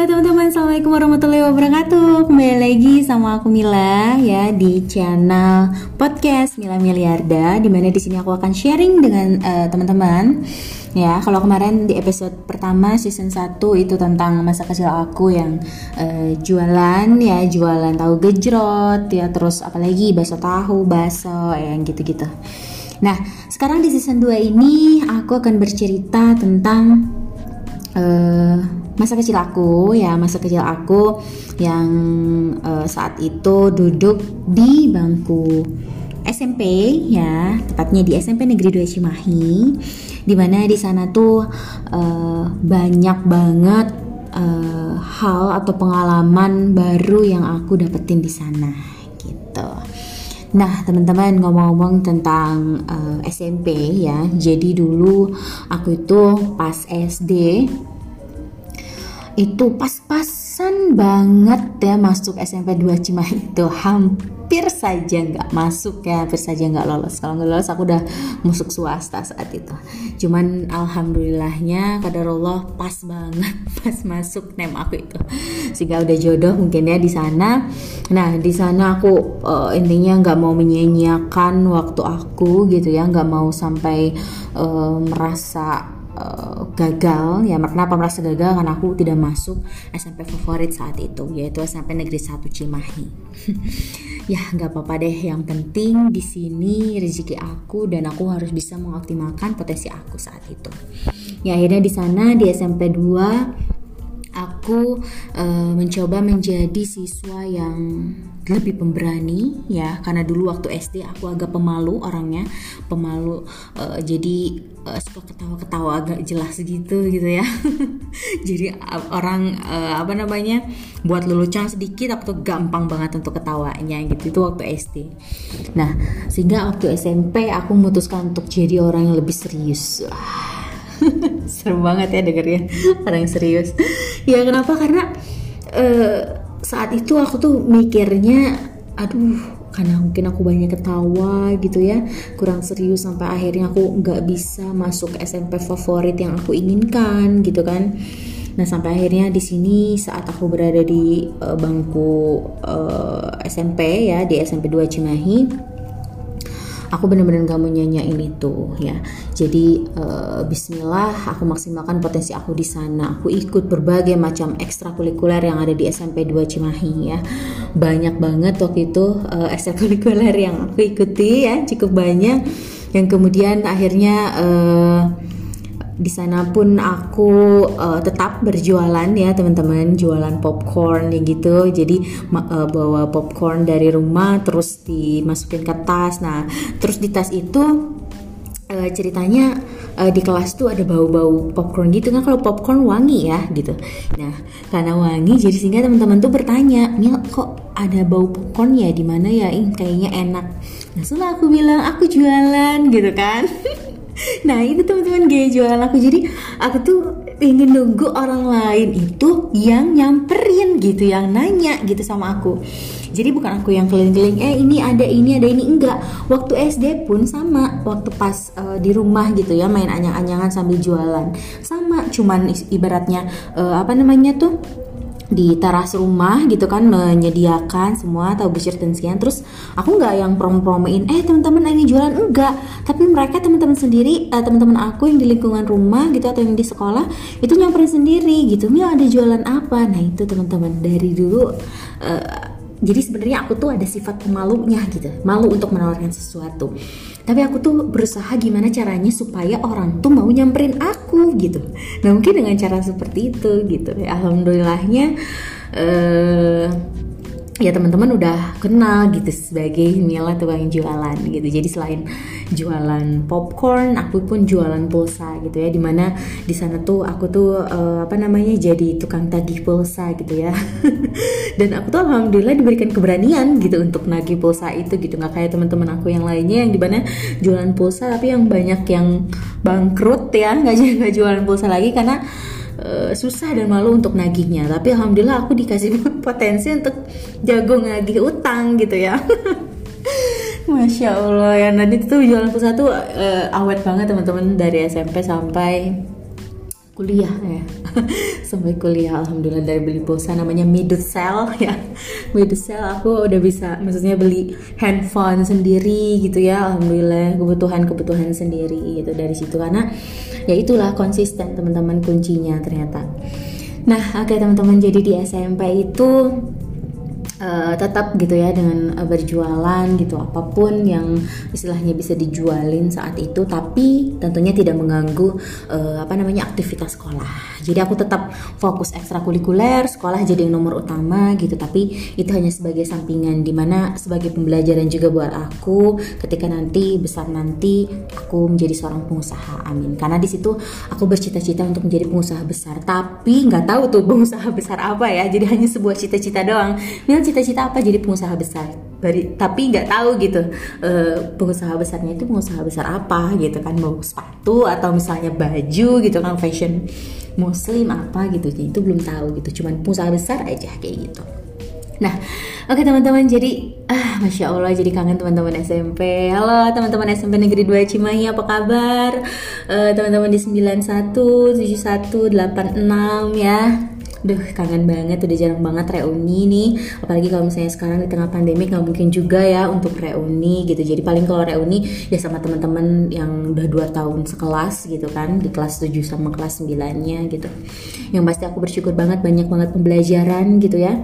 Halo teman-teman, Assalamualaikum warahmatullahi wabarakatuh. Kembali lagi sama aku Mila ya di channel podcast Mila Miliarda Di mana di sini aku akan sharing dengan uh, teman-teman. Ya, kalau kemarin di episode pertama season 1 itu tentang masa kecil aku yang uh, jualan ya Jualan tahu gejrot ya Terus apalagi bakso tahu, bakso ya gitu-gitu. Nah, sekarang di season 2 ini aku akan bercerita tentang uh, masa kecil aku ya masa kecil aku yang uh, saat itu duduk di bangku SMP ya tepatnya di SMP Negeri 2 Cimahi di mana di sana tuh uh, banyak banget uh, hal atau pengalaman baru yang aku dapetin di sana gitu. Nah, teman-teman ngomong-ngomong tentang uh, SMP ya. Jadi dulu aku itu pas SD itu pas-pasan banget ya masuk SMP 2 Cimahi itu. Hampir saja nggak masuk ya hampir saja nggak lolos. Kalau nggak lolos aku udah masuk swasta saat itu. Cuman alhamdulillahnya Allah pas banget pas masuk nem aku itu. Sehingga udah jodoh mungkin ya di sana. Nah di sana aku uh, intinya nggak mau menyanyiakan waktu aku gitu ya. Nggak mau sampai uh, merasa uh, gagal ya kenapa merasa gagal? Karena aku tidak masuk SMP favorit saat itu yaitu SMP Negeri 1 Cimahi. Ya nggak apa-apa deh yang penting di sini rezeki aku dan aku harus bisa mengoptimalkan potensi aku saat itu. Ya akhirnya di sana di SMP 2 aku uh, mencoba menjadi siswa yang lebih pemberani ya. Karena dulu waktu SD aku agak pemalu orangnya pemalu uh, jadi uh, suka ketawa-ketawa agak jelas gitu gitu ya. Jadi orang uh, apa namanya buat lelucon sedikit aku tuh gampang banget untuk ketawanya gitu. Itu waktu SD nah sehingga waktu SMP aku memutuskan untuk jadi orang yang lebih serius Serem banget ya dengernya orang yang serius. Ya kenapa? Karena uh, saat itu aku tuh mikirnya, aduh karena mungkin aku banyak ketawa gitu ya kurang serius sampai akhirnya aku nggak bisa masuk SMP favorit yang aku inginkan gitu kan nah sampai akhirnya di sini saat aku berada di uh, bangku uh, SMP ya di SMP 2 Cimahi aku benar-benar gak mau nyanyain itu ya. Jadi uh, Bismillah aku maksimalkan potensi aku di sana. Aku ikut berbagai macam ekstrakurikuler yang ada di SMP 2 Cimahi ya. Banyak banget waktu itu uh, ekstrakurikuler yang aku ikuti ya. Cukup banyak. Yang kemudian akhirnya uh, di sana pun aku uh, tetap berjualan ya teman-teman. Jualan popcorn ya gitu. Jadi uh, bawa popcorn dari rumah terus dimasukin ke tas. Nah terus di tas itu uh, ceritanya uh, di kelas tuh ada bau-bau popcorn gitu. Kan kalau popcorn wangi ya gitu. Nah karena wangi jadi sehingga teman-teman tuh bertanya Mil kok ada bau popcorn ya? Di mana ya? Ini kayaknya enak. Nah setelah aku bilang aku jualan gitu kan nah itu teman-teman gaya jualan aku. Jadi aku tuh ingin nunggu orang lain itu yang nyamperin gitu yang nanya gitu sama aku. Jadi bukan aku yang keliling-keliling eh ini ada ini ada ini. Enggak. Waktu SD pun sama. Waktu pas uh, di rumah gitu ya main anyang-anyangan sambil jualan. Sama cuman ibaratnya uh, apa namanya tuh di teras rumah gitu kan menyediakan semua tahu gejrot dan sekian. Terus aku nggak yang prom-promoin eh teman-teman ini jualan? Enggak. Tapi mereka teman-teman sendiri uh, teman-teman aku yang di lingkungan rumah gitu atau yang di sekolah itu nyamperin sendiri gitu. Mil ada jualan apa? Nah itu teman-teman dari dulu uh, jadi sebenarnya aku tuh ada sifat pemalunya gitu malu untuk menawarkan sesuatu. Tapi aku tuh berusaha gimana caranya supaya orang tuh mau nyamperin aku gitu. Nah mungkin dengan cara seperti itu gitu. Ya alhamdulillahnya uh, ya teman-teman udah kenal gitu sebagai Mila tukang jualan gitu. Jadi selain jualan popcorn aku pun jualan pulsa gitu ya. Di mana di sana tuh aku tuh uh, apa namanya jadi tukang tagih pulsa gitu ya. Dan aku tuh alhamdulillah diberikan keberanian gitu untuk nagih pulsa itu gitu. Nggak kayak teman-teman aku yang lainnya yang di mana jualan pulsa tapi yang banyak yang bangkrut ya. Nggak jualan pulsa lagi karena uh, susah dan malu untuk nagihnya. Tapi alhamdulillah aku dikasih potensi untuk jago nagih utang gitu ya. Masya Allah ya. Nanti tuh jualan pulsa tuh uh, awet banget teman-teman dari SMP sampai kuliah ya. Sampai kuliah alhamdulillah dari beli pulsa namanya Midusel ya. Midusel aku udah bisa maksudnya beli handphone sendiri gitu ya alhamdulillah kebutuhan-kebutuhan sendiri gitu dari situ. Karena ya itulah konsisten teman-teman kuncinya ternyata. Nah oke okay, teman-teman jadi di SMP itu uh, tetap gitu ya dengan uh, berjualan gitu apa pun yang istilahnya bisa dijualin saat itu tapi tentunya tidak mengganggu uh, apa namanya aktivitas sekolah. Jadi aku tetap fokus ekstrakurikuler sekolah jadi yang nomor utama gitu. Tapi itu hanya sebagai sampingan di mana sebagai pembelajaran juga buat aku ketika nanti besar nanti aku menjadi seorang pengusaha amin. Karena di situ aku bercita-cita untuk menjadi pengusaha besar. Tapi nggak tahu tuh pengusaha besar apa ya jadi hanya sebuah cita-cita doang. Mil cita-cita apa jadi pengusaha besar Bari, tapi nggak tahu gitu uh, pengusaha besarnya itu pengusaha besar apa gitu kan mau sepatu atau misalnya baju gitu kan fashion muslim apa gitu jadi itu belum tahu gitu cuman pengusaha besar aja kayak gitu Nah, oke okay, teman-teman, jadi ah masya Allah jadi kangen teman-teman SMP. Halo teman-teman SMP Negeri 2 Cimahi, apa kabar? Uh, teman-teman di 91, 71, 86 ya. Duh kangen banget udah jarang banget reuni nih. Apalagi kalau misalnya sekarang di tengah pandemi nggak mungkin juga ya untuk reuni gitu. Jadi paling kalau reuni ya sama teman-teman yang udah 2 tahun sekelas gitu kan Di kelas 7 sama kelas 9 nya gitu. Yang pasti aku bersyukur banget banyak banget pembelajaran gitu ya.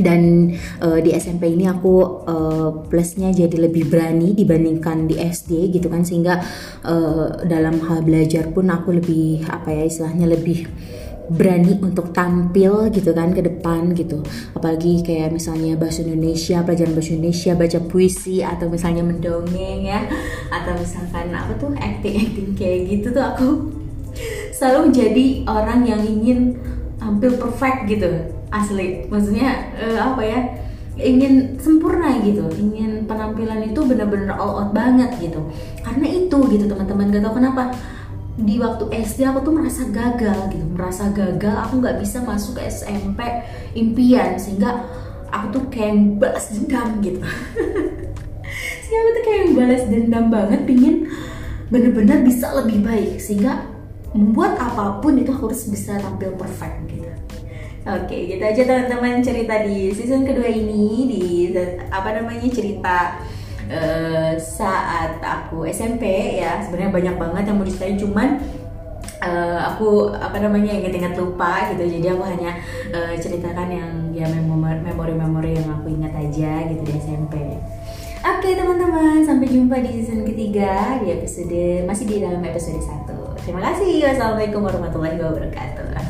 Dan uh, di SMP ini aku uh, plusnya jadi lebih berani dibandingkan di SD gitu kan. Sehingga uh, dalam hal belajar pun aku lebih apa ya istilahnya lebih berani untuk tampil gitu kan ke depan gitu. Apalagi kayak misalnya bahasa Indonesia pelajaran bahasa Indonesia baca puisi atau misalnya mendongeng ya. Atau misalkan apa tuh acting acting kayak gitu tuh aku selalu menjadi orang yang ingin tampil perfect gitu asli. Maksudnya uh, apa ya ingin sempurna gitu. Ingin penampilan itu benar-benar all out banget gitu. Karena itu gitu teman-teman. Gak tau kenapa di waktu SD aku tuh merasa gagal gitu merasa gagal aku nggak bisa masuk ke SMP impian sehingga aku tuh kayak balas dendam gitu. Sehingga aku tuh kayak balas dendam banget pingin bener-bener bisa lebih baik sehingga membuat apa pun itu harus bisa tampil perfect gitu. Oke, gitu aja teman-teman cerita di season kedua ini di apa namanya cerita uh, saat aku SMP ya sebenarnya banyak banget yang mau diceritain cuman uh, aku apa namanya inget-inget lupa gitu jadi aku hanya uh, ceritakan yang ya memori-memori yang aku ingat aja gitu di SMP. Oke teman-teman, sampai jumpa di season ketiga di episode masih di dalam episode 1 Terima kasih. Wassalamualaikum warahmatullahi wabarakatuh.